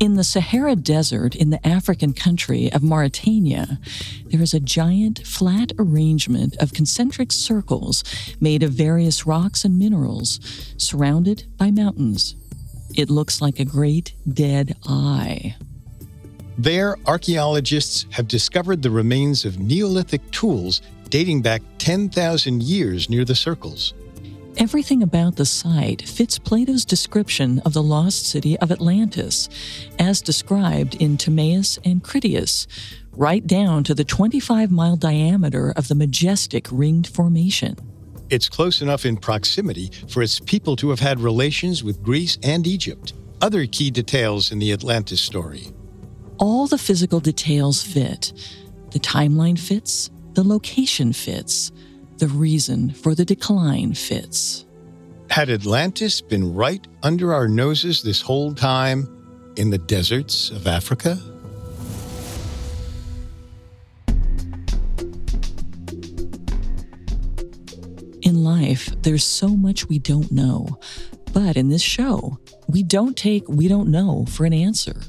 In the Sahara Desert in the African country of Mauritania, there is a giant flat arrangement of concentric circles made of various rocks and minerals, surrounded by mountains. It looks like a great dead eye. There, archaeologists have discovered the remains of Neolithic tools dating back 10,000 years near the circles. Everything about the site fits Plato's description of the lost city of Atlantis, as described in Timaeus and Critias, right down to the 25 mile diameter of the majestic ringed formation. It's close enough in proximity for its people to have had relations with Greece and Egypt. Other key details in the Atlantis story. All the physical details fit. The timeline fits, the location fits, the reason for the decline fits. Had Atlantis been right under our noses this whole time in the deserts of Africa? In life, there's so much we don't know. But in this show, we don't take we don't know for an answer.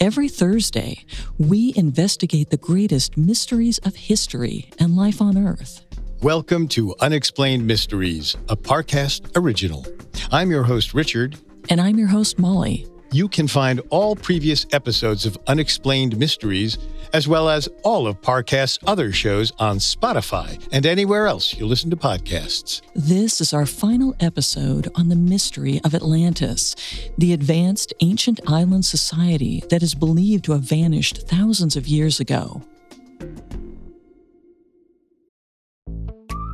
Every Thursday, we investigate the greatest mysteries of history and life on Earth. Welcome to Unexplained Mysteries, a Parcast original. I'm your host, Richard. And I'm your host, Molly. You can find all previous episodes of Unexplained Mysteries, as well as all of Parcast's other shows on Spotify and anywhere else you listen to podcasts. This is our final episode on the mystery of Atlantis, the advanced ancient island society that is believed to have vanished thousands of years ago.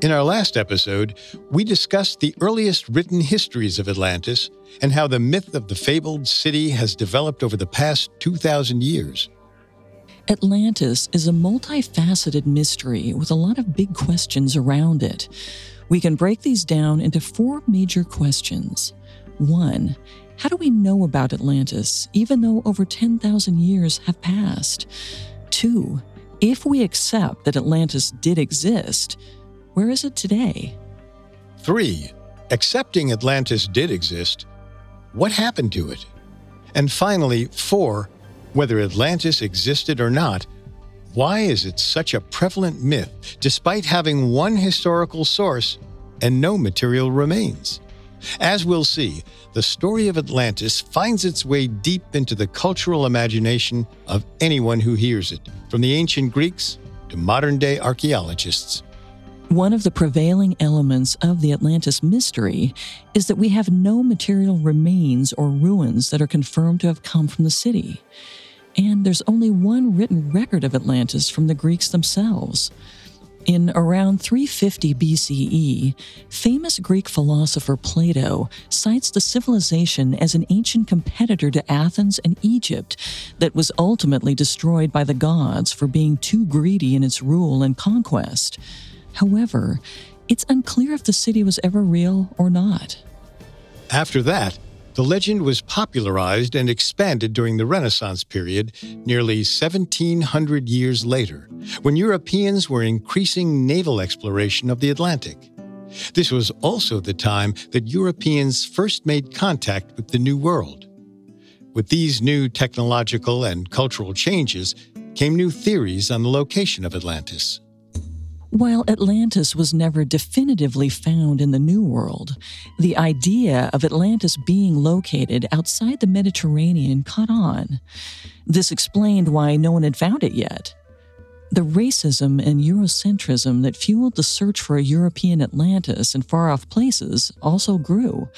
In our last episode, we discussed the earliest written histories of Atlantis and how the myth of the fabled city has developed over the past 2,000 years. Atlantis is a multifaceted mystery with a lot of big questions around it. We can break these down into four major questions. One, how do we know about Atlantis even though over 10,000 years have passed? Two, if we accept that Atlantis did exist, where is it today? Three, accepting Atlantis did exist, what happened to it? And finally, four, whether Atlantis existed or not, why is it such a prevalent myth despite having one historical source and no material remains? As we'll see, the story of Atlantis finds its way deep into the cultural imagination of anyone who hears it, from the ancient Greeks to modern day archaeologists. One of the prevailing elements of the Atlantis mystery is that we have no material remains or ruins that are confirmed to have come from the city. And there's only one written record of Atlantis from the Greeks themselves. In around 350 BCE, famous Greek philosopher Plato cites the civilization as an ancient competitor to Athens and Egypt that was ultimately destroyed by the gods for being too greedy in its rule and conquest. However, it's unclear if the city was ever real or not. After that, The legend was popularized and expanded during the Renaissance period, nearly 1700 years later, when Europeans were increasing naval exploration of the Atlantic. This was also the time that Europeans first made contact with the New World. With these new technological and cultural changes came new theories on the location of Atlantis. While Atlantis was never definitively found in the New World, the idea of Atlantis being located outside the Mediterranean caught on. This explained why no one had found it yet. The racism and Eurocentrism that fueled the search for a European Atlantis in far off places also grew,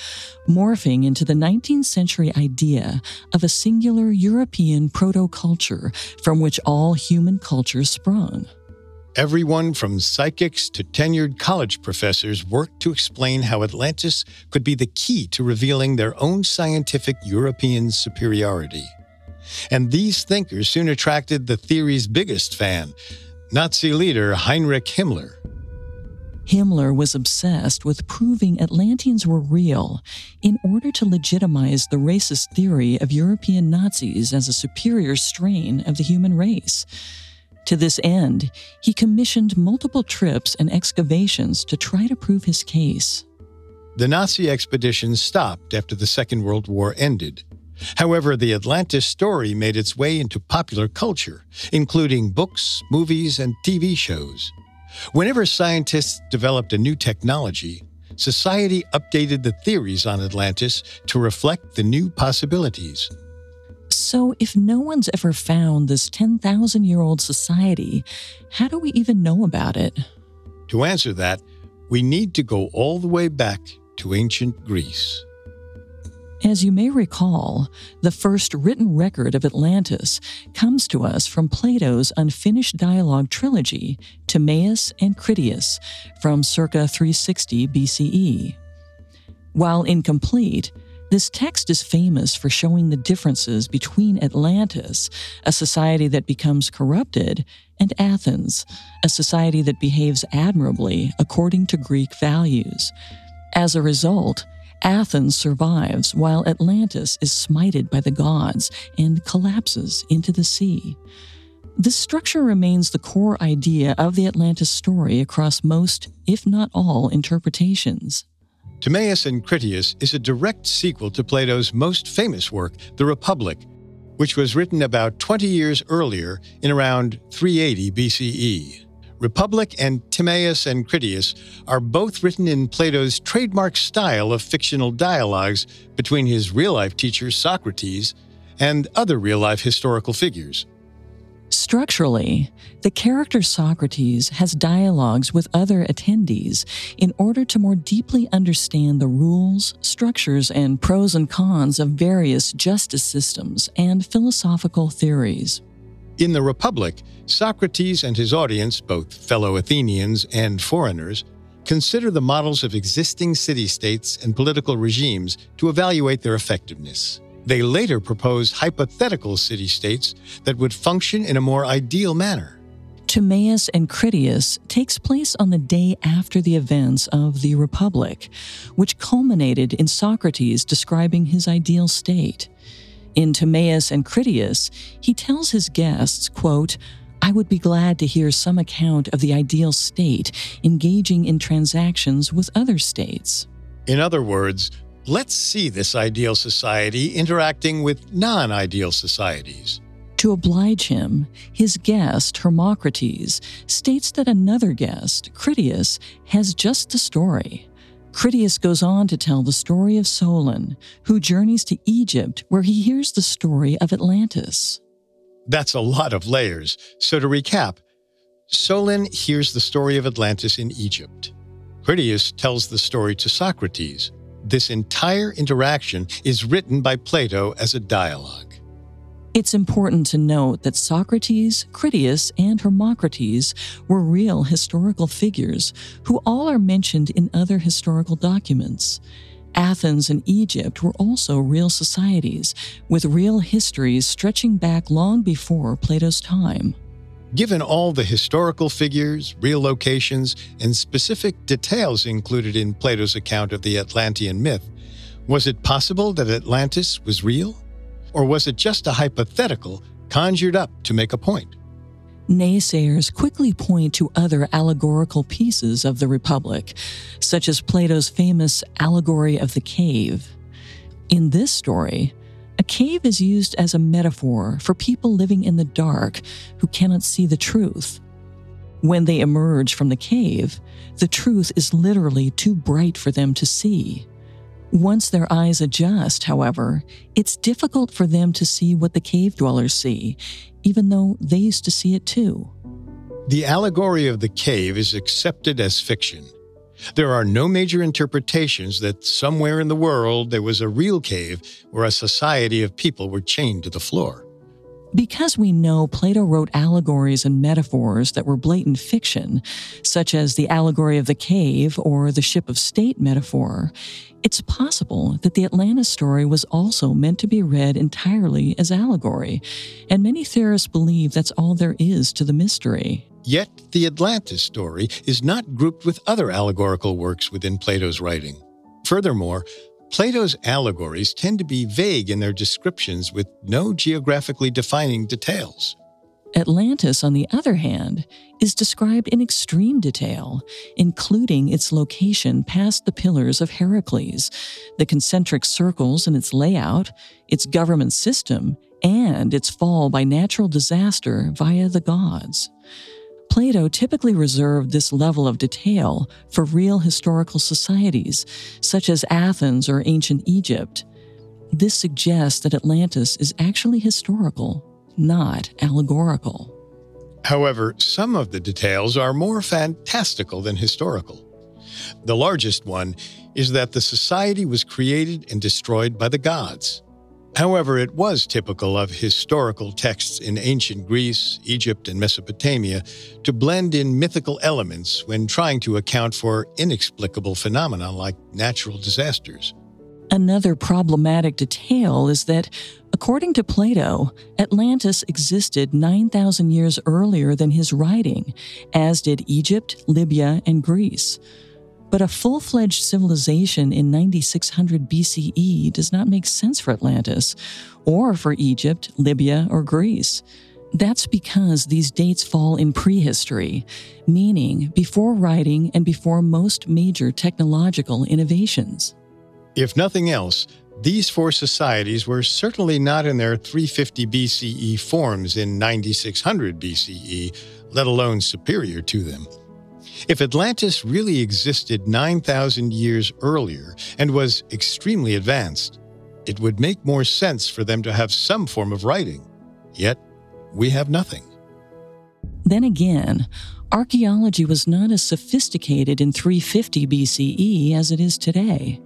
morphing into the 19th century idea of a singular European proto culture from which all human cultures sprung. Everyone from psychics to tenured college professors worked to explain how Atlantis could be the key to revealing their own scientific European superiority. And these thinkers soon attracted the theory's biggest fan, Nazi leader Heinrich Himmler. Himmler was obsessed with proving Atlanteans were real in order to legitimize the racist theory of European Nazis as a superior strain of the human race. To this end, he commissioned multiple trips and excavations to try to prove his case. The Nazi expeditions stopped after the Second World War ended. However, the Atlantis story made its way into popular culture, including books, movies, and TV shows. Whenever scientists developed a new technology, society updated the theories on Atlantis to reflect the new possibilities. So, if no one's ever found this 10,000 year old society, how do we even know about it? To answer that, we need to go all the way back to ancient Greece. As you may recall, the first written record of Atlantis comes to us from Plato's unfinished dialogue trilogy, Timaeus and Critias, from circa 360 BCE. While incomplete, this text is famous for showing the differences between Atlantis, a society that becomes corrupted, and Athens, a society that behaves admirably according to Greek values. As a result, Athens survives while Atlantis is smited by the gods and collapses into the sea. This structure remains the core idea of the Atlantis story across most, if not all, interpretations. Timaeus and Critias is a direct sequel to Plato's most famous work, The Republic, which was written about 20 years earlier in around 380 BCE. Republic and Timaeus and Critias are both written in Plato's trademark style of fictional dialogues between his real life teacher Socrates and other real life historical figures. Structurally, the character Socrates has dialogues with other attendees in order to more deeply understand the rules, structures, and pros and cons of various justice systems and philosophical theories. In the Republic, Socrates and his audience, both fellow Athenians and foreigners, consider the models of existing city states and political regimes to evaluate their effectiveness. They later proposed hypothetical city states that would function in a more ideal manner. Timaeus and Critias takes place on the day after the events of the Republic, which culminated in Socrates describing his ideal state. In Timaeus and Critias, he tells his guests, quote, I would be glad to hear some account of the ideal state engaging in transactions with other states. In other words, Let's see this ideal society interacting with non ideal societies. To oblige him, his guest, Hermocrates, states that another guest, Critias, has just the story. Critias goes on to tell the story of Solon, who journeys to Egypt where he hears the story of Atlantis. That's a lot of layers. So to recap, Solon hears the story of Atlantis in Egypt. Critias tells the story to Socrates. This entire interaction is written by Plato as a dialogue. It's important to note that Socrates, Critias, and Hermocrates were real historical figures who all are mentioned in other historical documents. Athens and Egypt were also real societies, with real histories stretching back long before Plato's time. Given all the historical figures, real locations, and specific details included in Plato's account of the Atlantean myth, Was it possible that Atlantis was real? Or was it just a hypothetical conjured up to make a point? Naysayers quickly point to other allegorical pieces of the Republic, such as Plato's famous allegory of the cave. In this story, a cave is used as a metaphor for people living in the dark who cannot see the truth. When they emerge from the cave, the truth is literally too bright for them to see. Once their eyes adjust, however, it's difficult for them to see what the cave dwellers see, even though they used to see it too. The allegory of the cave is accepted as fiction. There are no major interpretations that somewhere in the world there was a real cave where a society of people were chained to the floor. Because we know Plato wrote allegories and metaphors that were blatant fiction, such as the allegory of the cave or the ship of state metaphor, it's possible that the Atlantis story was also meant to be read entirely as allegory, and many theorists believe that's all there is to the mystery. Yet, the Atlantis story is not grouped with other allegorical works within Plato's writing. Furthermore, Plato's allegories tend to be vague in their descriptions with no geographically defining details. Atlantis, on the other hand, is described in extreme detail, including its location past the pillars of Heracles, the concentric circles in its layout, its government system, and its fall by natural disaster via the gods. Plato typically reserved this level of detail for real historical societies, such as Athens or ancient Egypt. This suggests that Atlantis is actually historical, not allegorical. However, some of the details are more fantastical than historical. The largest one is that the society was created and destroyed by the gods. However, it was typical of historical texts in ancient Greece, Egypt, and Mesopotamia to blend in mythical elements when trying to account for inexplicable phenomena like natural disasters. Another problematic detail is that, according to Plato, Atlantis existed 9,000 years earlier than his writing, as did Egypt, Libya, and Greece. But a full fledged civilization in 9600 BCE does not make sense for Atlantis, or for Egypt, Libya, or Greece. That's because these dates fall in prehistory, meaning before writing and before most major technological innovations. If nothing else, these four societies were certainly not in their 350 BCE forms in 9600 BCE, let alone superior to them. If Atlantis really existed 9,000 years earlier and was extremely advanced, it would make more sense for them to have some form of writing. Yet, we have nothing. Then again, archaeology was not as sophisticated in 350 BCE as it is today.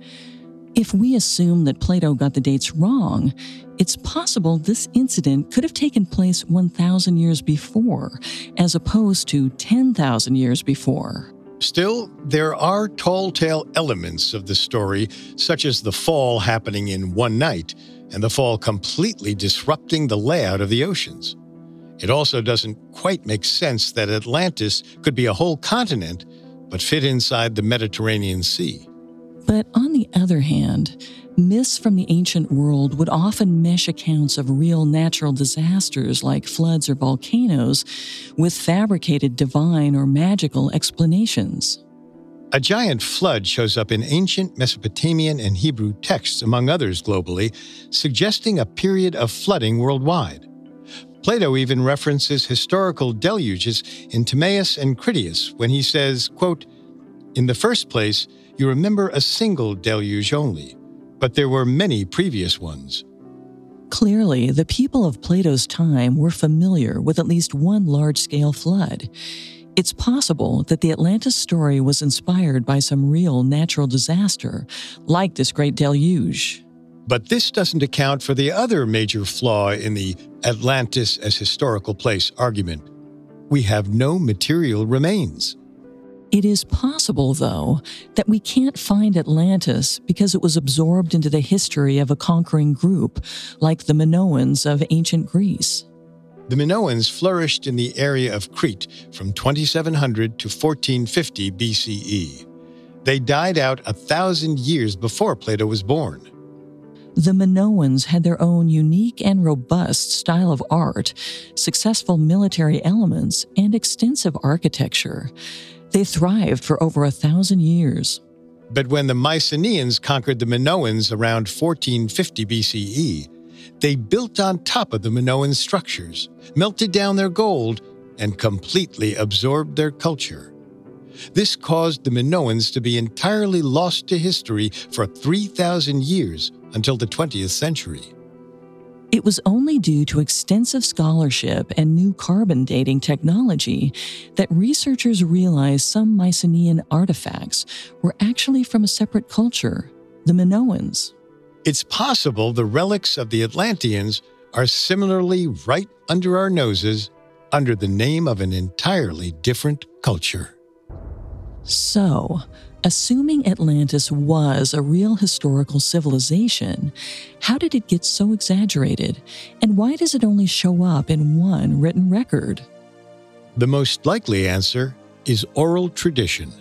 If we assume that Plato got the dates wrong, it's possible this incident could have taken place 1,000 years before, as opposed to 10,000 years before. Still, there are tall tale elements of the story, such as the fall happening in one night and the fall completely disrupting the layout of the oceans. It also doesn't quite make sense that Atlantis could be a whole continent but fit inside the Mediterranean Sea. But on the other hand, myths from the ancient world would often mesh accounts of real natural disasters like floods or volcanoes with fabricated divine or magical explanations. A giant flood shows up in ancient Mesopotamian and Hebrew texts, among others globally, suggesting a period of flooding worldwide. Plato even references historical deluges in Timaeus and Critias when he says, quote, In the first place, you remember a single deluge only, but there were many previous ones. Clearly, the people of Plato's time were familiar with at least one large scale flood. It's possible that the Atlantis story was inspired by some real natural disaster, like this great deluge. But this doesn't account for the other major flaw in the Atlantis as historical place argument. We have no material remains. It is possible, though, that we can't find Atlantis because it was absorbed into the history of a conquering group, like the Minoans of ancient Greece. The Minoans flourished in the area of Crete from 2700 to 1450 BCE. They died out a thousand years before Plato was born. The Minoans had their own unique and robust style of art, successful military elements, and extensive architecture. They thrived for over a thousand years. But when the Mycenaeans conquered the Minoans around 1450 BCE, they built on top of the Minoan structures, melted down their gold, and completely absorbed their culture. This caused the Minoans to be entirely lost to history for 3,000 years until the 20th century. It was only due to extensive scholarship and new carbon dating technology that researchers realized some Mycenaean artifacts were actually from a separate culture, the Minoans. It's possible the relics of the Atlanteans are similarly right under our noses under the name of an entirely different culture. So, assuming Atlantis was a real historical civilization, how did it get so exaggerated? And why does it only show up in one written record? The most likely answer is oral tradition.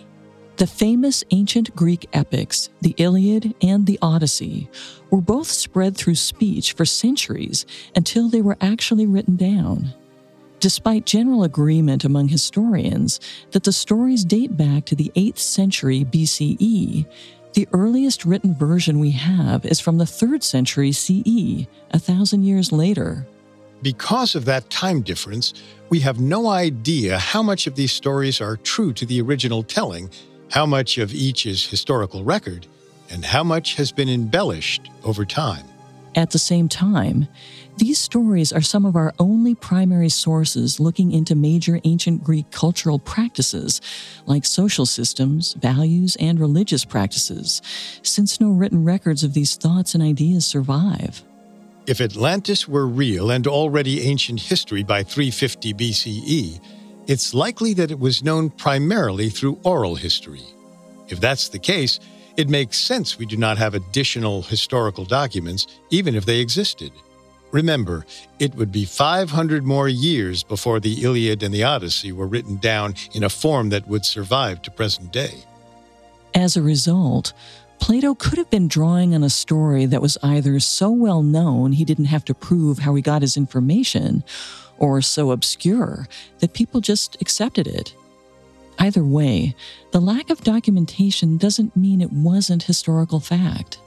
The famous ancient Greek epics, the Iliad and the Odyssey, were both spread through speech for centuries until they were actually written down. Despite general agreement among historians that the stories date back to the 8th century BCE, the earliest written version we have is from the 3rd century CE, a thousand years later. Because of that time difference, we have no idea how much of these stories are true to the original telling how much of each is historical record, and how much has been embellished over time. At the same time, these stories are some of our only primary sources looking into major ancient Greek cultural practices, like social systems, values, and religious practices, since no written records of these thoughts and ideas survive. If Atlantis were real and already ancient history by 350 BCE, it's likely that it was known primarily through oral history. If that's the case, it makes sense we do not have additional historical documents, even if they existed. Remember, it would be 500 more years before the Iliad and the Odyssey were written down in a form that would survive to present day. As a result, Plato could have been drawing on a story that was either so well known he didn't have to prove how he got his information, or so obscure that people just accepted it. Either way, the lack of documentation doesn't mean it wasn't historical fact.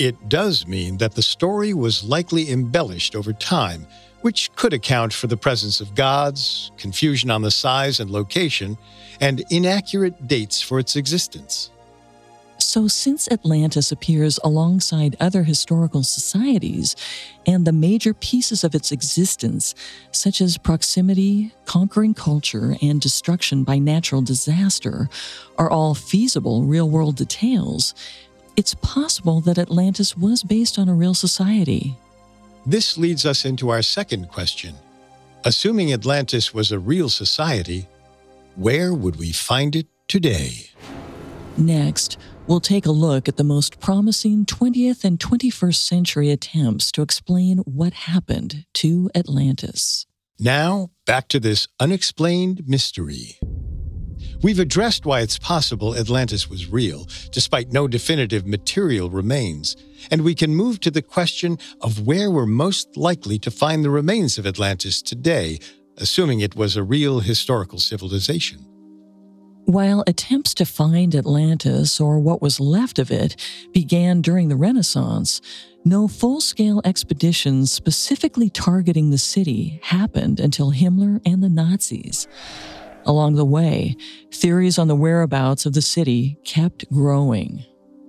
It does mean that the story was likely embellished over time, which could account for the presence of gods, confusion on the size and location, and inaccurate dates for its existence. So, since Atlantis appears alongside other historical societies and the major pieces of its existence, such as proximity, conquering culture, and destruction by natural disaster, are all feasible real world details, it's possible that Atlantis was based on a real society. This leads us into our second question. Assuming Atlantis was a real society, where would we find it today? Next, we'll take a look at the most promising 20th and 21st century attempts to explain what happened to Atlantis. Now, back to this unexplained mystery. We've addressed why it's possible Atlantis was real, despite no definitive material remains, and we can move to the question of where we're most likely to find the remains of Atlantis today, assuming it was a real historical civilization. While attempts to find Atlantis, or what was left of it, began during the Renaissance, no full scale expeditions specifically targeting the city happened until Himmler and the Nazis. Along the way, theories on the whereabouts of the city kept growing.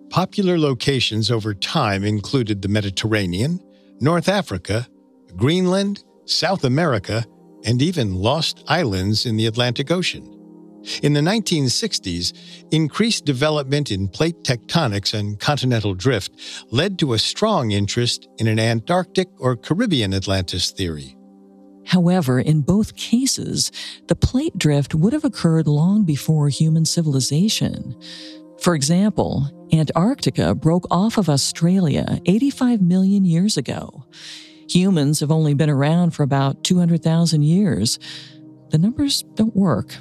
Popular locations over time included the Mediterranean, North Africa, Greenland, South America, and even lost islands in the Atlantic Ocean. In the 1960s, increased development in plate tectonics and continental drift led to a strong interest in an Antarctic or Caribbean Atlantis theory. However, in both cases, the plate drift would have occurred long before human civilization. For example, Antarctica broke off of Australia 85 million years ago. Humans have only been around for about 200,000 years. The numbers don't work.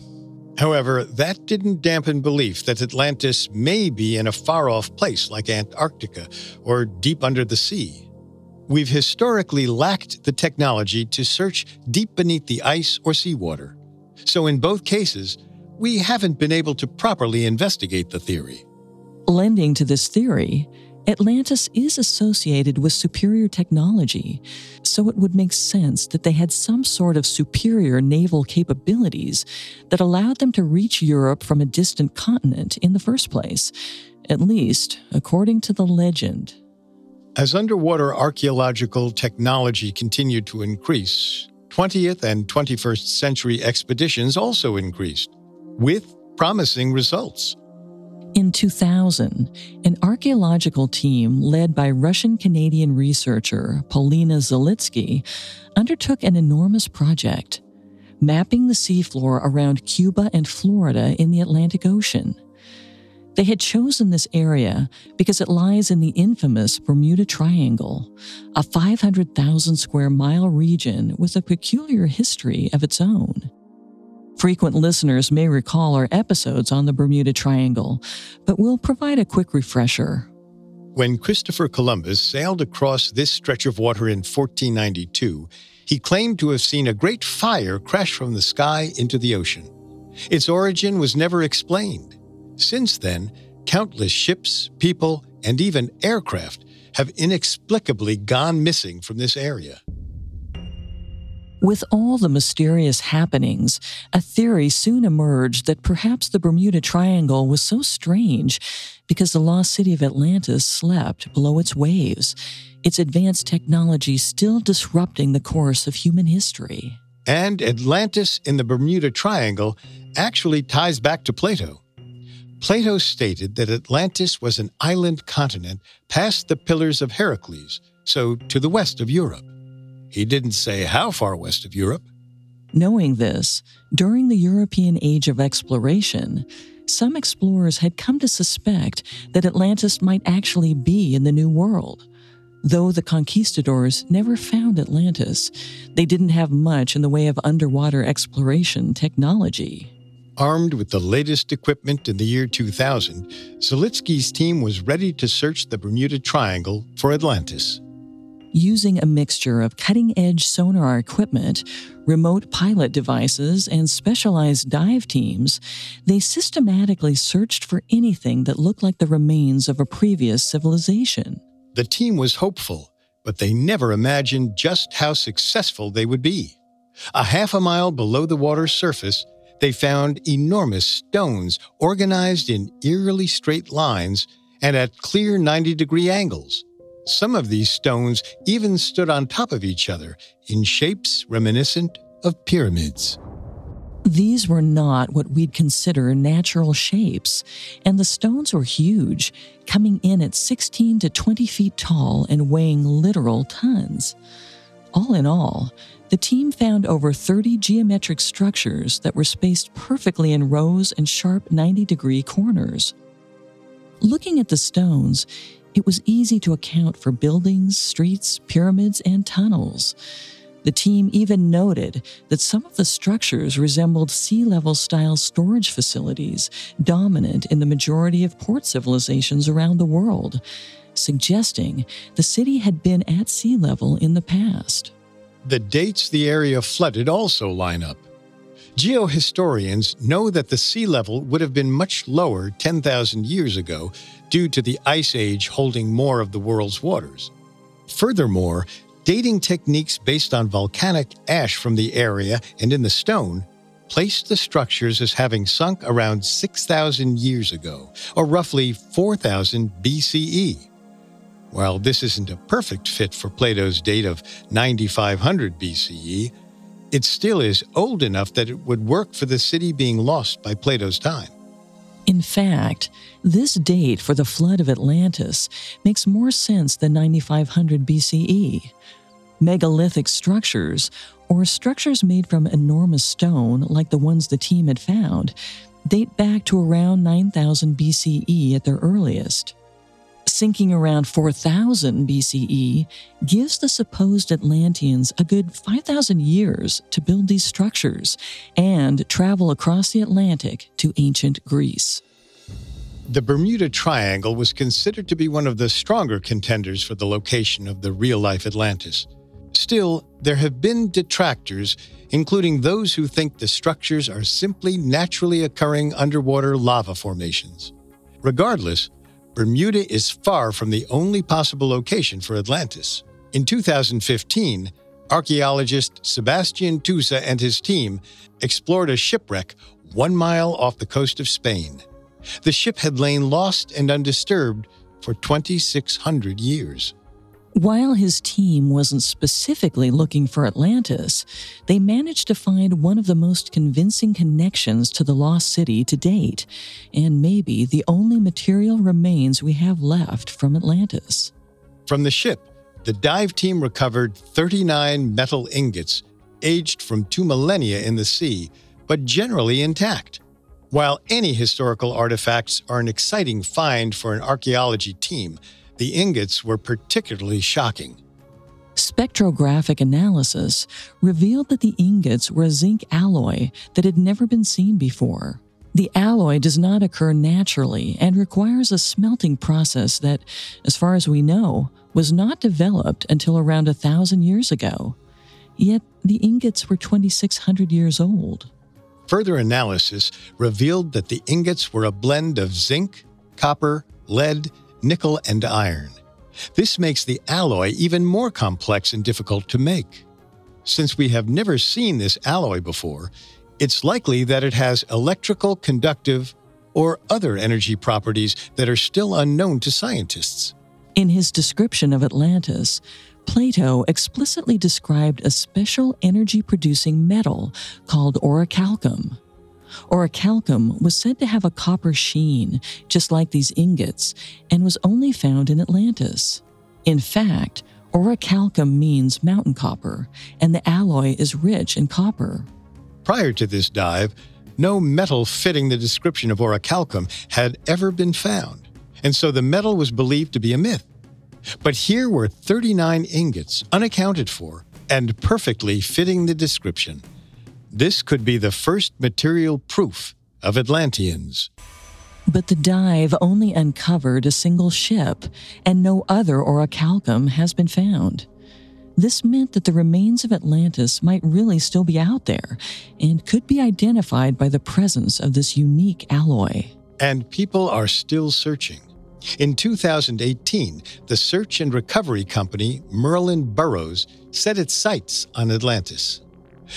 However, that didn't dampen belief that Atlantis may be in a far off place like Antarctica or deep under the sea. We've historically lacked the technology to search deep beneath the ice or seawater. So, in both cases, we haven't been able to properly investigate the theory. Lending to this theory, Atlantis is associated with superior technology, so it would make sense that they had some sort of superior naval capabilities that allowed them to reach Europe from a distant continent in the first place, at least according to the legend. As underwater archaeological technology continued to increase, 20th and 21st century expeditions also increased, with promising results. In 2000, an archaeological team led by Russian Canadian researcher Polina Zelitsky undertook an enormous project, mapping the seafloor around Cuba and Florida in the Atlantic Ocean. They had chosen this area because it lies in the infamous Bermuda Triangle, a 500,000 square mile region with a peculiar history of its own. Frequent listeners may recall our episodes on the Bermuda Triangle, but we'll provide a quick refresher. When Christopher Columbus sailed across this stretch of water in 1492, he claimed to have seen a great fire crash from the sky into the ocean. Its origin was never explained. Since then, countless ships, people, and even aircraft have inexplicably gone missing from this area. With all the mysterious happenings, a theory soon emerged that perhaps the Bermuda Triangle was so strange because the lost city of Atlantis slept below its waves, its advanced technology still disrupting the course of human history. And Atlantis in the Bermuda Triangle actually ties back to Plato. Plato stated that Atlantis was an island continent past the Pillars of Heracles, so to the west of Europe. He didn't say how far west of Europe. Knowing this, during the European Age of Exploration, some explorers had come to suspect that Atlantis might actually be in the New World. Though the conquistadors never found Atlantis, they didn't have much in the way of underwater exploration technology. Armed with the latest equipment in the year 2000, Zelitsky's team was ready to search the Bermuda Triangle for Atlantis using a mixture of cutting edge sonar equipment, remote pilot devices, and specialized dive teams, they systematically searched for anything that looked like the remains of a previous civilization. The team was hopeful, but they never imagined just how successful they would be. A half a mile below the water's surface, they found enormous stones organized in eerily straight lines and at clear 90 degree angles. Some of these stones even stood on top of each other in shapes reminiscent of pyramids. These were not what we'd consider natural shapes, and the stones were huge, coming in at 16 to 20 feet tall and weighing literal tons. All in all, the team found over 30 geometric structures that were spaced perfectly in rows and sharp 90 degree corners. Looking at the stones, it was easy to account for buildings, streets, pyramids, and tunnels. The team even noted that some of the structures resembled sea level style storage facilities dominant in the majority of port civilizations around the world, suggesting the city had been at sea level in the past. The dates the area flooded also line up. Geohistorians know that the sea level would have been much lower 10,000 years ago due to the Ice Age holding more of the world's waters. Furthermore, dating techniques based on volcanic ash from the area and in the stone placed the structures as having sunk around 6,000 years ago, or roughly 4,000 BCE. While this isn't a perfect fit for Plato's date of 9500 BCE, it still is old enough that it would work for the city being lost by Plato's time. In fact, this date for the flood of Atlantis makes more sense than 9500 BCE. Megalithic structures, or structures made from enormous stone like the ones the team had found, date back to around 9000 BCE at their earliest. Sinking around 4000 BCE gives the supposed Atlanteans a good 5,000 years to build these structures and travel across the Atlantic to ancient Greece. The Bermuda Triangle was considered to be one of the stronger contenders for the location of the real life Atlantis. Still, there have been detractors, including those who think the structures are simply naturally occurring underwater lava formations. Regardless, Bermuda is far from the only possible location for Atlantis. In 2015, archaeologist Sebastian Tusa and his team explored a shipwreck one mile off the coast of Spain. The ship had lain lost and undisturbed for 2,600 years. While his team wasn't specifically looking for Atlantis, they managed to find one of the most convincing connections to the lost city to date, and maybe the only material remains we have left from Atlantis. From the ship, the dive team recovered 39 metal ingots, aged from two millennia in the sea, but generally intact. While any historical artifacts are an exciting find for an archaeology team, the ingots were particularly shocking. Spectrographic analysis revealed that the ingots were a zinc alloy that had never been seen before. The alloy does not occur naturally and requires a smelting process that, as far as we know, was not developed until around a thousand years ago. Yet the ingots were 2,600 years old. Further analysis revealed that the ingots were a blend of zinc, copper, lead, nickel, and iron. This makes the alloy even more complex and difficult to make. Since we have never seen this alloy before, it's likely that it has electrical, conductive, or other energy properties that are still unknown to scientists. In his description of Atlantis, Plato explicitly described a special energy producing metal called orichalcum. Orichalcum was said to have a copper sheen, just like these ingots, and was only found in Atlantis. In fact, orichalcum means mountain copper, and the alloy is rich in copper. Prior to this dive, no metal fitting the description of orichalcum had ever been found, and so the metal was believed to be a myth. But here were 39 ingots unaccounted for and perfectly fitting the description. This could be the first material proof of Atlanteans. But the dive only uncovered a single ship, and no other orichalcum has been found. This meant that the remains of Atlantis might really still be out there and could be identified by the presence of this unique alloy. And people are still searching. In 2018, the search and recovery company Merlin Burrows set its sights on Atlantis.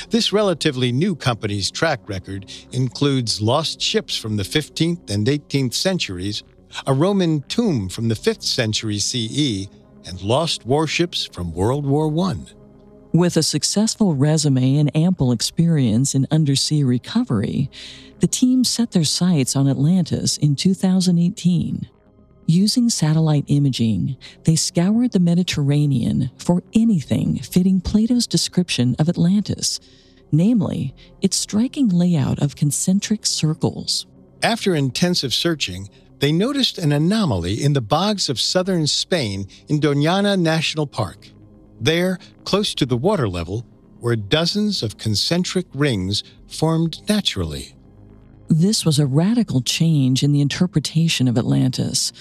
This relatively new company's track record includes lost ships from the 15th and 18th centuries, a Roman tomb from the 5th century CE, and lost warships from World War I. With a successful resume and ample experience in undersea recovery, the team set their sights on Atlantis in 2018. Using satellite imaging, they scoured the Mediterranean for anything fitting Plato's description of Atlantis, namely, its striking layout of concentric circles. After intensive searching, they noticed an anomaly in the bogs of southern Spain in Doñana National Park. There, close to the water level, were dozens of concentric rings formed naturally. This was a radical change in the interpretation of Atlantis.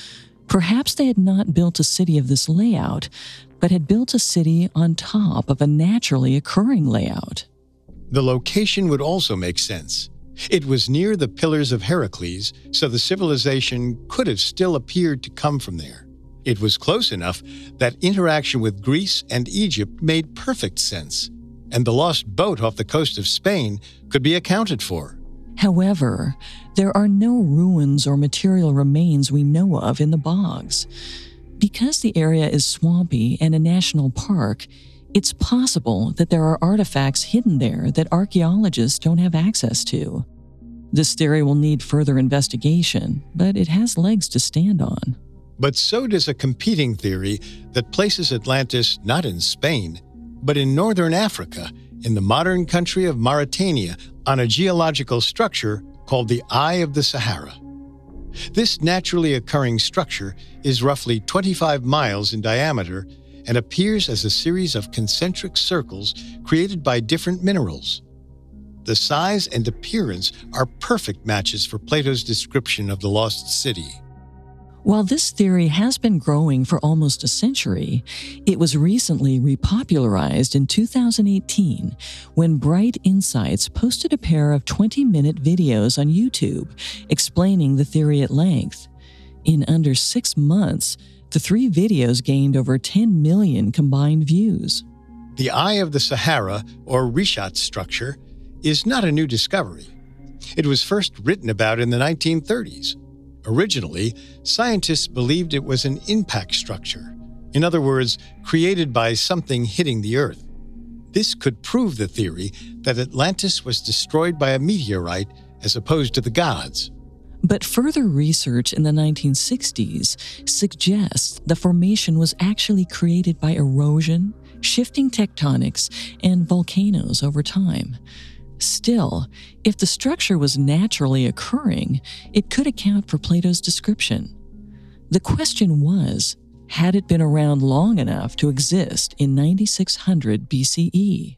Perhaps they had not built a city of this layout, but had built a city on top of a naturally occurring layout. The location would also make sense. It was near the Pillars of Heracles, so the civilization could have still appeared to come from there. It was close enough that interaction with Greece and Egypt made perfect sense, and the lost boat off the coast of Spain could be accounted for. However, there are no ruins or material remains we know of in the bogs. Because the area is swampy and a national park, it's possible that there are artifacts hidden there that archaeologists don't have access to. This theory will need further investigation, but it has legs to stand on. But so does a competing theory that places Atlantis not in Spain, but in northern Africa, in the modern country of Mauritania, on a geological structure called the Eye of the Sahara. This naturally occurring structure is roughly 25 miles in diameter and appears as a series of concentric circles created by different minerals. The size and appearance are perfect matches for Plato's description of the lost city. While this theory has been growing for almost a century, it was recently repopularized in 2018 when Bright Insights posted a pair of 20 minute videos on YouTube explaining the theory at length. In under six months, the three videos gained over 10 million combined views. The Eye of the Sahara, or Richat structure, is not a new discovery. It was first written about in the 1930s. Originally, scientists believed it was an impact structure, in other words, created by something hitting the Earth. This could prove the theory that Atlantis was destroyed by a meteorite as opposed to the gods. But further research in the 1960s suggests the formation was actually created by erosion, shifting tectonics, and volcanoes over time. Still, if the structure was naturally occurring, it could account for Plato's description. The question was had it been around long enough to exist in 9600 BCE?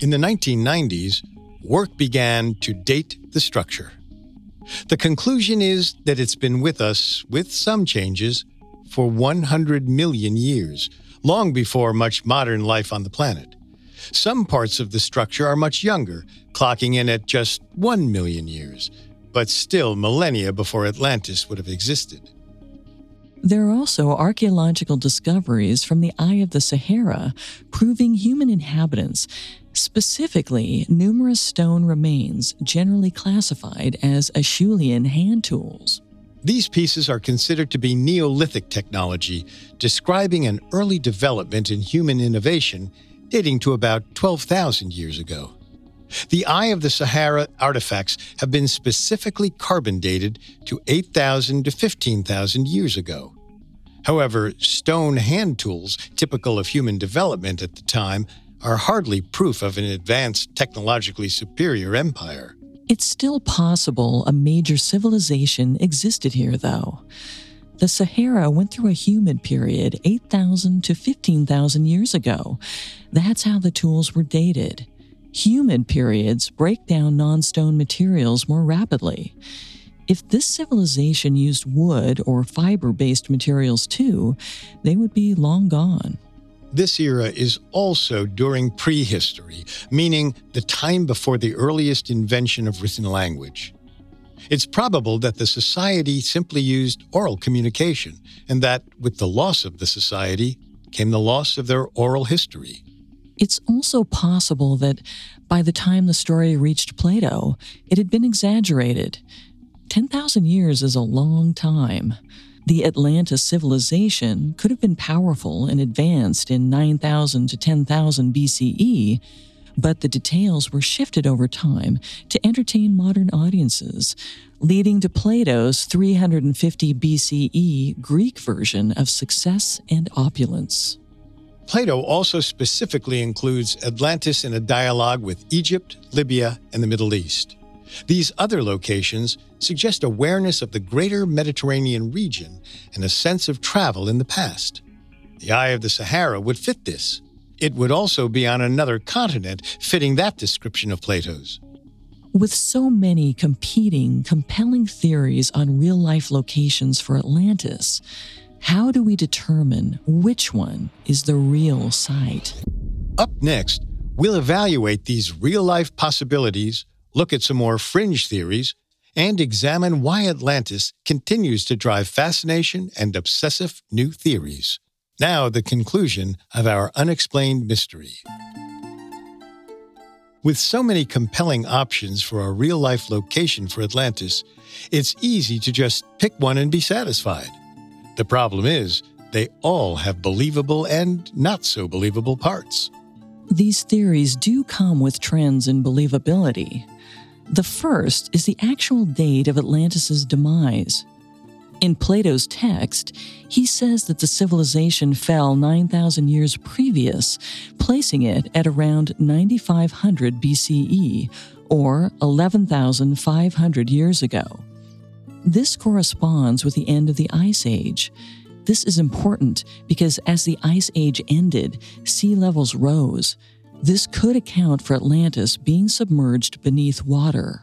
In the 1990s, work began to date the structure. The conclusion is that it's been with us, with some changes, for 100 million years, long before much modern life on the planet. Some parts of the structure are much younger, clocking in at just 1 million years, but still millennia before Atlantis would have existed. There are also archaeological discoveries from the Eye of the Sahara proving human inhabitants, specifically numerous stone remains generally classified as Acheulean hand tools. These pieces are considered to be Neolithic technology, describing an early development in human innovation dating to about 12,000 years ago. The Eye of the Sahara artifacts have been specifically carbon dated to 8,000 to 15,000 years ago. However, stone hand tools, typical of human development at the time, are hardly proof of an advanced, technologically superior empire. It's still possible a major civilization existed here, though. The Sahara went through a humid period 8,000 to 15,000 years ago. That's how the tools were dated. Humid periods break down non stone materials more rapidly. If this civilization used wood or fiber based materials too, they would be long gone. This era is also during prehistory, meaning the time before the earliest invention of written language. It's probable that the society simply used oral communication, and that with the loss of the society came the loss of their oral history. It's also possible that by the time the story reached Plato, it had been exaggerated. 10,000 years is a long time. The Atlantis civilization could have been powerful and advanced in 9000 to 10,000 BCE, but the details were shifted over time to entertain modern audiences, leading to Plato's 350 BCE Greek version of success and opulence. Plato also specifically includes Atlantis in a dialogue with Egypt, Libya, and the Middle East. These other locations suggest awareness of the greater Mediterranean region and a sense of travel in the past. The Eye of the Sahara would fit this. It would also be on another continent, fitting that description of Plato's. With so many competing, compelling theories on real life locations for Atlantis, how do we determine which one is the real site? Up next, we'll evaluate these real life possibilities, look at some more fringe theories, and examine why Atlantis continues to drive fascination and obsessive new theories. Now, the conclusion of our unexplained mystery. With so many compelling options for a real life location for Atlantis, it's easy to just pick one and be satisfied. The problem is, they all have believable and not so believable parts. These theories do come with trends in believability. The first is the actual date of Atlantis' demise. In Plato's text, he says that the civilization fell 9,000 years previous, placing it at around 9500 BCE, or 11,500 years ago. This corresponds with the end of the Ice Age. This is important because as the Ice Age ended, sea levels rose. This could account for Atlantis being submerged beneath water.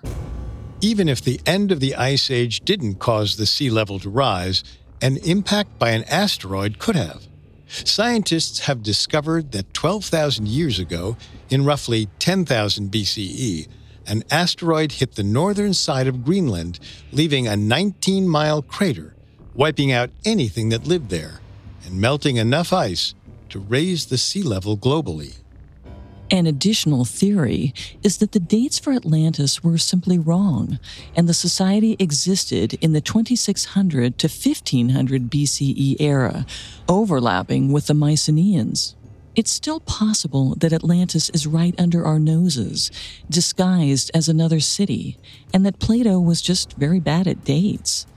Even if the end of the Ice Age didn't cause the sea level to rise, an impact by an asteroid could have. Scientists have discovered that 12,000 years ago, in roughly 10,000 BCE, an asteroid hit the northern side of Greenland, leaving a 19 mile crater, wiping out anything that lived there, and melting enough ice to raise the sea level globally. An additional theory is that the dates for Atlantis were simply wrong, and the society existed in the 2600 to 1500 BCE era, overlapping with the Mycenaeans. It's still possible that Atlantis is right under our noses, disguised as another city, and that Plato was just very bad at dates.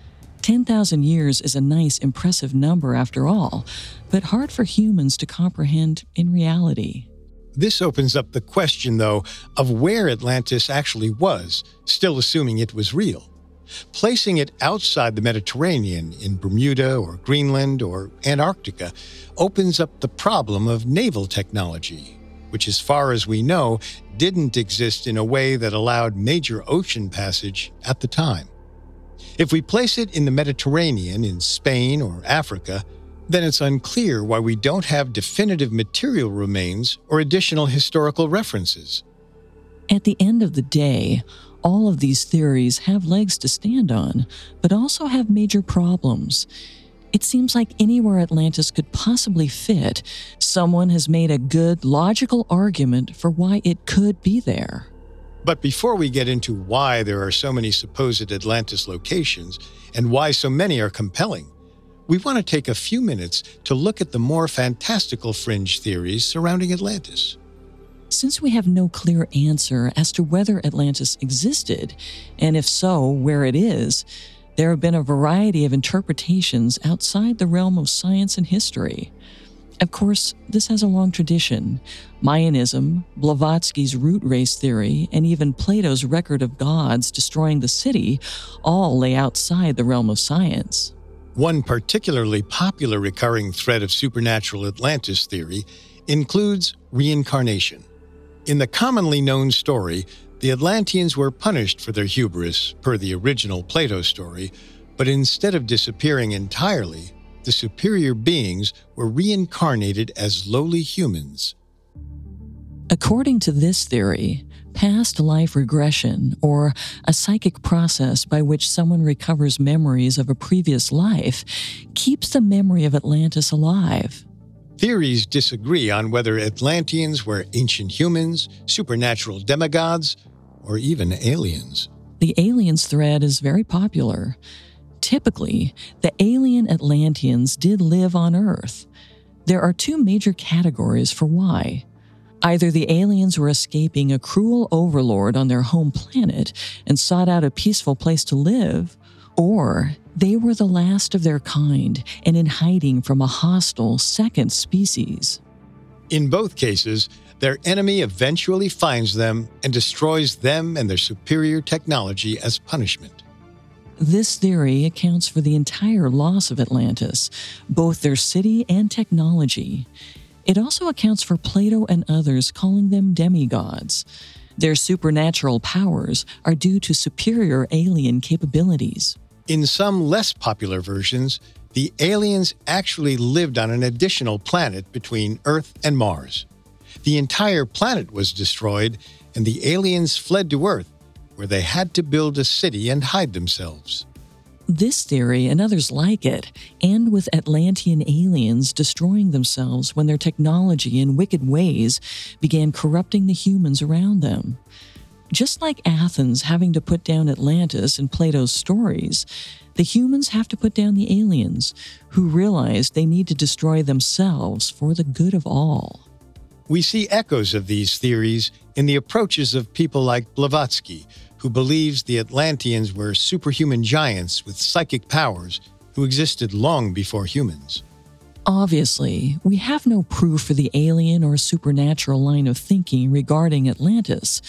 10,000 years is a nice, impressive number after all, but hard for humans to comprehend in reality. This opens up the question, though, of where Atlantis actually was, still assuming it was real. Placing it outside the Mediterranean, in Bermuda or Greenland or Antarctica, opens up the problem of naval technology, which, as far as we know, didn't exist in a way that allowed major ocean passage at the time. If we place it in the Mediterranean, in Spain or Africa, then it's unclear why we don't have definitive material remains or additional historical references. At the end of the day, all of these theories have legs to stand on, but also have major problems. It seems like anywhere Atlantis could possibly fit, someone has made a good, logical argument for why it could be there. But before we get into why there are so many supposed Atlantis locations and why so many are compelling, we want to take a few minutes to look at the more fantastical fringe theories surrounding Atlantis. Since we have no clear answer as to whether Atlantis existed, and if so, where it is, there have been a variety of interpretations outside the realm of science and history. Of course, this has a long tradition. Mayanism, Blavatsky's root race theory, and even Plato's record of gods destroying the city all lay outside the realm of science. One particularly popular recurring thread of supernatural Atlantis theory includes reincarnation. In the commonly known story, the Atlanteans were punished for their hubris, per the original Plato story, but instead of disappearing entirely, the superior beings were reincarnated as lowly humans. According to this theory, Past life regression, or a psychic process by which someone recovers memories of a previous life, keeps the memory of Atlantis alive. Theories disagree on whether Atlanteans were ancient humans, supernatural demigods, or even aliens. The aliens thread is very popular. Typically, the alien Atlanteans did live on Earth. There are two major categories for why. Either the aliens were escaping a cruel overlord on their home planet and sought out a peaceful place to live, or they were the last of their kind and in hiding from a hostile second species. In both cases, their enemy eventually finds them and destroys them and their superior technology as punishment. This theory accounts for the entire loss of Atlantis, both their city and technology. It also accounts for Plato and others calling them demigods. Their supernatural powers are due to superior alien capabilities. In some less popular versions, the aliens actually lived on an additional planet between Earth and Mars. The entire planet was destroyed, and the aliens fled to Earth, where they had to build a city and hide themselves. This theory and others like it end with Atlantean aliens destroying themselves when their technology and wicked ways began corrupting the humans around them. Just like Athens having to put down Atlantis in Plato's stories, the humans have to put down the aliens, who realize they need to destroy themselves for the good of all. We see echoes of these theories in the approaches of people like Blavatsky, who believes the Atlanteans were superhuman giants with psychic powers who existed long before humans. Obviously, we have no proof for the alien or supernatural line of thinking regarding Atlantis,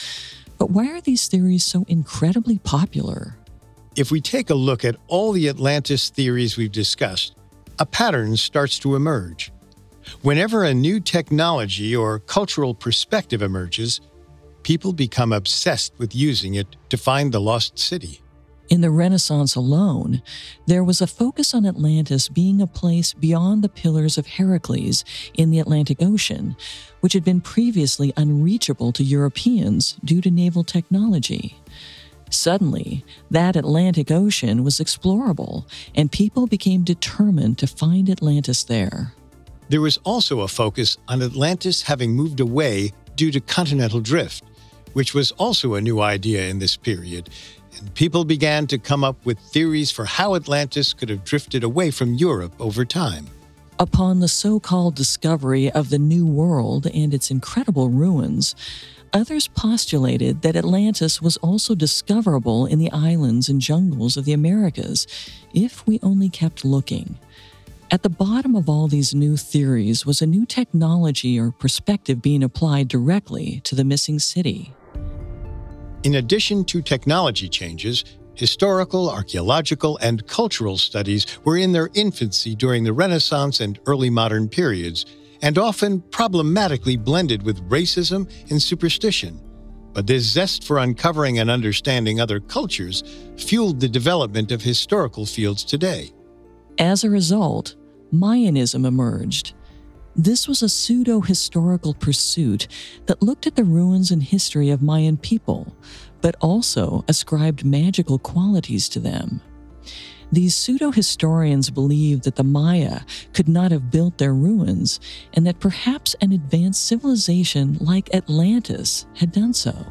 but why are these theories so incredibly popular? If we take a look at all the Atlantis theories we've discussed, a pattern starts to emerge. Whenever a new technology or cultural perspective emerges, people become obsessed with using it to find the lost city. In the Renaissance alone, there was a focus on Atlantis being a place beyond the pillars of Heracles in the Atlantic Ocean, which had been previously unreachable to Europeans due to naval technology. Suddenly, that Atlantic Ocean was explorable, and people became determined to find Atlantis there. There was also a focus on Atlantis having moved away due to continental drift, which was also a new idea in this period, and people began to come up with theories for how Atlantis could have drifted away from Europe over time. Upon the so called discovery of the New World and its incredible ruins, others postulated that Atlantis was also discoverable in the islands and jungles of the Americas if we only kept looking. At the bottom of all these new theories was a new technology or perspective being applied directly to the missing city. In addition to technology changes, historical, archaeological, and cultural studies were in their infancy during the Renaissance and early modern periods, and often problematically blended with racism and superstition. But this zest for uncovering and understanding other cultures fueled the development of historical fields today. As a result, Mayanism emerged. This was a pseudo historical pursuit that looked at the ruins and history of Mayan people, but also ascribed magical qualities to them. These pseudo historians believed that the Maya could not have built their ruins and that perhaps an advanced civilization like Atlantis had done so.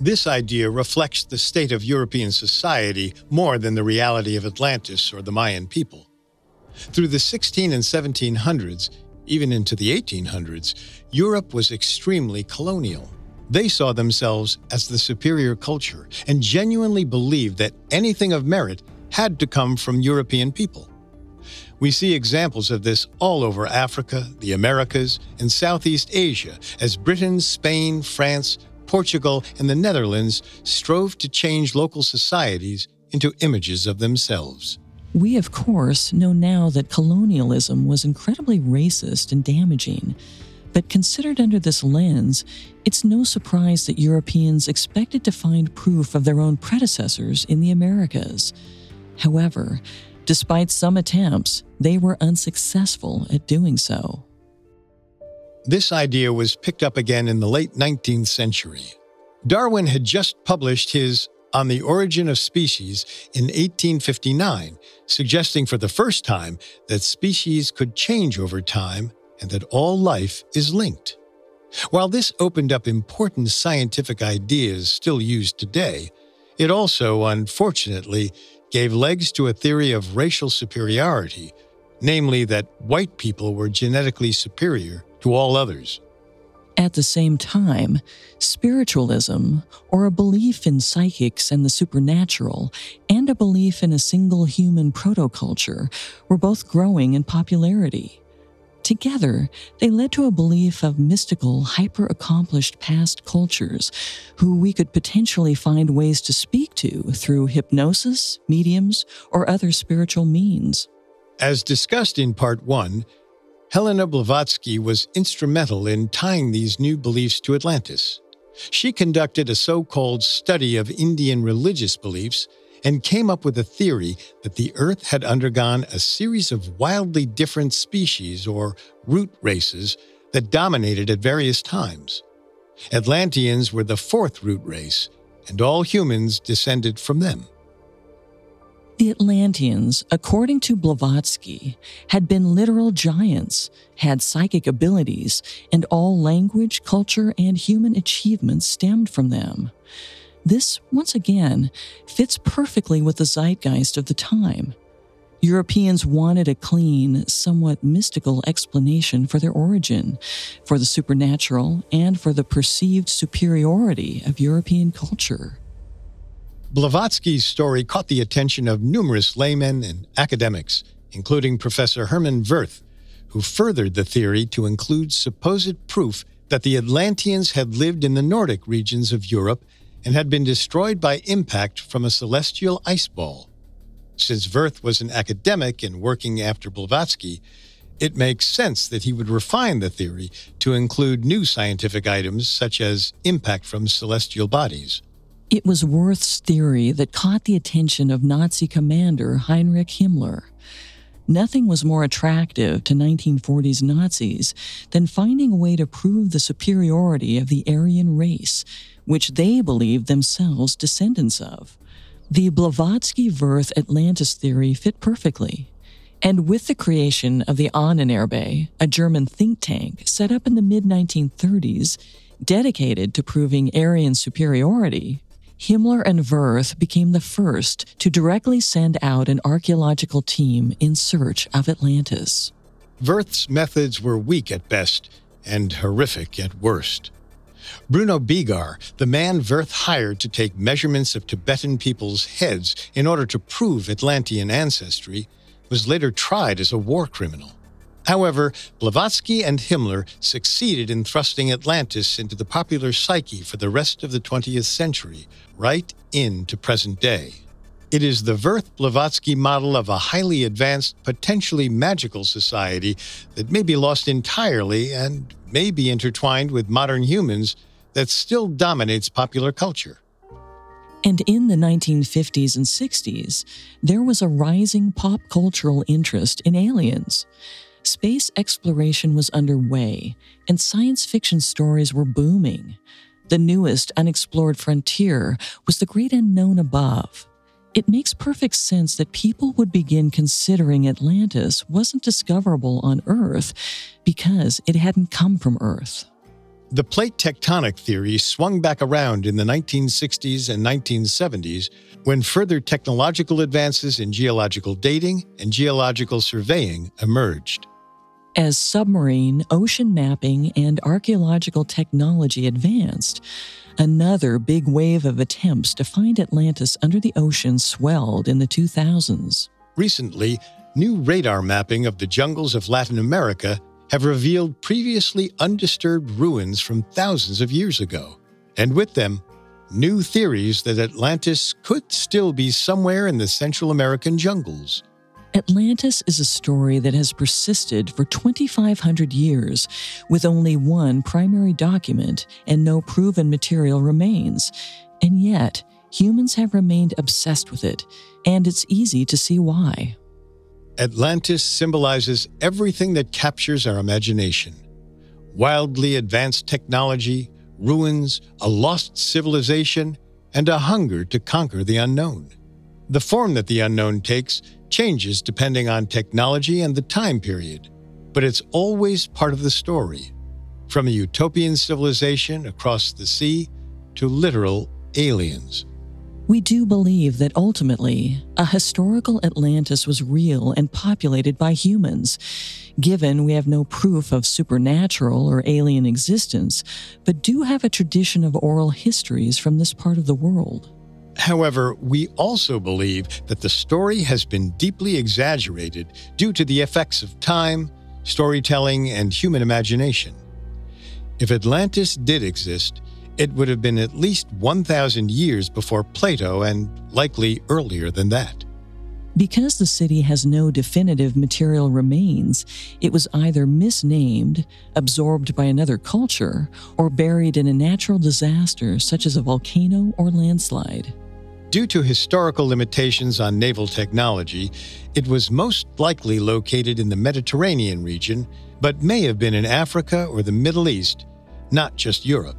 This idea reflects the state of European society more than the reality of Atlantis or the Mayan people. Through the 16 and 1700s, even into the 1800s, Europe was extremely colonial. They saw themselves as the superior culture and genuinely believed that anything of merit had to come from European people. We see examples of this all over Africa, the Americas, and Southeast Asia as Britain, Spain, France, Portugal, and the Netherlands strove to change local societies into images of themselves. We, of course, know now that colonialism was incredibly racist and damaging. But considered under this lens, it's no surprise that Europeans expected to find proof of their own predecessors in the Americas. However, despite some attempts, they were unsuccessful at doing so. This idea was picked up again in the late 19th century. Darwin had just published his on the origin of species in 1859, suggesting for the first time that species could change over time and that all life is linked. While this opened up important scientific ideas still used today, it also, unfortunately, gave legs to a theory of racial superiority, namely that white people were genetically superior to all others. At the same time, spiritualism, or a belief in psychics and the supernatural, and a belief in a single human protoculture were both growing in popularity. Together, they led to a belief of mystical, hyper accomplished past cultures who we could potentially find ways to speak to through hypnosis, mediums, or other spiritual means. As discussed in Part 1, Helena Blavatsky was instrumental in tying these new beliefs to Atlantis. She conducted a so called study of Indian religious beliefs and came up with a theory that the Earth had undergone a series of wildly different species or root races that dominated at various times. Atlanteans were the fourth root race, and all humans descended from them. The Atlanteans, according to Blavatsky, had been literal giants, had psychic abilities, and all language, culture, and human achievements stemmed from them. This, once again, fits perfectly with the zeitgeist of the time. Europeans wanted a clean, somewhat mystical explanation for their origin, for the supernatural, and for the perceived superiority of European culture. Blavatsky's story caught the attention of numerous laymen and academics, including Professor Hermann Wirth, who furthered the theory to include supposed proof that the Atlanteans had lived in the Nordic regions of Europe and had been destroyed by impact from a celestial ice ball. Since Wirth was an academic and working after Blavatsky, it makes sense that he would refine the theory to include new scientific items such as impact from celestial bodies. It was Wirth's theory that caught the attention of Nazi commander Heinrich Himmler. Nothing was more attractive to 1940s Nazis than finding a way to prove the superiority of the Aryan race, which they believed themselves descendants of. The Blavatsky Wirth Atlantis theory fit perfectly. And with the creation of the Ahnenerbe, a German think tank set up in the mid 1930s, dedicated to proving Aryan superiority, Himmler and Wirth became the first to directly send out an archaeological team in search of Atlantis. Wirth's methods were weak at best and horrific at worst. Bruno Beger, the man Wirth hired to take measurements of Tibetan people's heads in order to prove Atlantean ancestry, was later tried as a war criminal. However, Blavatsky and Himmler succeeded in thrusting Atlantis into the popular psyche for the rest of the 20th century, right into present day. It is the Wirth Blavatsky model of a highly advanced, potentially magical society that may be lost entirely and may be intertwined with modern humans that still dominates popular culture. And in the 1950s and 60s, there was a rising pop cultural interest in aliens space exploration was underway, and science fiction stories were booming. The newest unexplored frontier was the great unknown above. It makes perfect sense that people would begin considering Atlantis wasn't discoverable on Earth because it hadn't come from Earth. The plate tectonic theory swung back around in the 1960s and 1970s when further technological advances in geological dating and geological surveying emerged. As submarine, ocean mapping, and archaeological technology advanced, another big wave of attempts to find Atlantis under the ocean swelled in the 2000s. Recently, new radar mapping of the jungles of Latin America have revealed previously undisturbed ruins from thousands of years ago, and with them, new theories that Atlantis could still be somewhere in the Central American jungles. Atlantis is a story that has persisted for 2,500 years with only one primary document and no proven material remains. And yet, humans have remained obsessed with it, and it's easy to see why. Atlantis symbolizes everything that captures our imagination wildly advanced technology, ruins, a lost civilization, and a hunger to conquer the unknown. The form that the unknown takes changes depending on technology and the time period, but it's always part of the story. From a utopian civilization across the sea to literal aliens. We do believe that ultimately, a historical Atlantis was real and populated by humans, given we have no proof of supernatural or alien existence, but do have a tradition of oral histories from this part of the world. However, we also believe that the story has been deeply exaggerated due to the effects of time, storytelling, and human imagination. If Atlantis did exist, it would have been at least 1,000 years before Plato and likely earlier than that. Because the city has no definitive material remains, it was either misnamed, absorbed by another culture, or buried in a natural disaster such as a volcano or landslide. Due to historical limitations on naval technology, it was most likely located in the Mediterranean region, but may have been in Africa or the Middle East, not just Europe.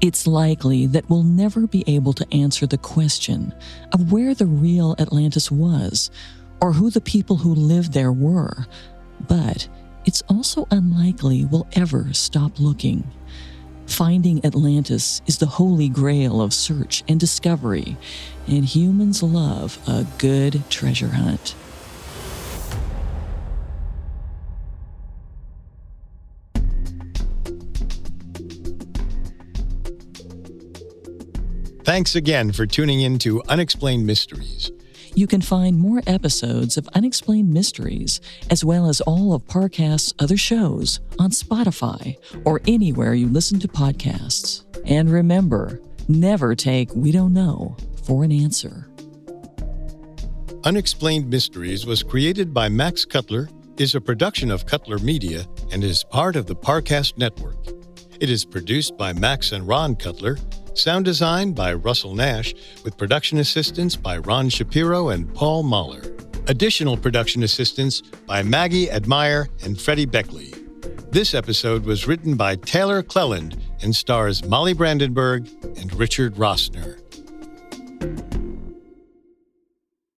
It's likely that we'll never be able to answer the question of where the real Atlantis was or who the people who lived there were, but it's also unlikely we'll ever stop looking. Finding Atlantis is the holy grail of search and discovery, and humans love a good treasure hunt. Thanks again for tuning in to Unexplained Mysteries. You can find more episodes of Unexplained Mysteries, as well as all of Parcast's other shows, on Spotify or anywhere you listen to podcasts. And remember, Never take we don't know for an answer. Unexplained Mysteries was created by Max Cutler, is a production of Cutler Media, and is part of the Parcast Network. It is produced by Max and Ron Cutler, sound design by Russell Nash, with production assistance by Ron Shapiro and Paul Mahler. Additional production assistance by Maggie Admire and Freddie Beckley. This episode was written by Taylor Cleland and stars Molly Brandenburg and Richard Rossner.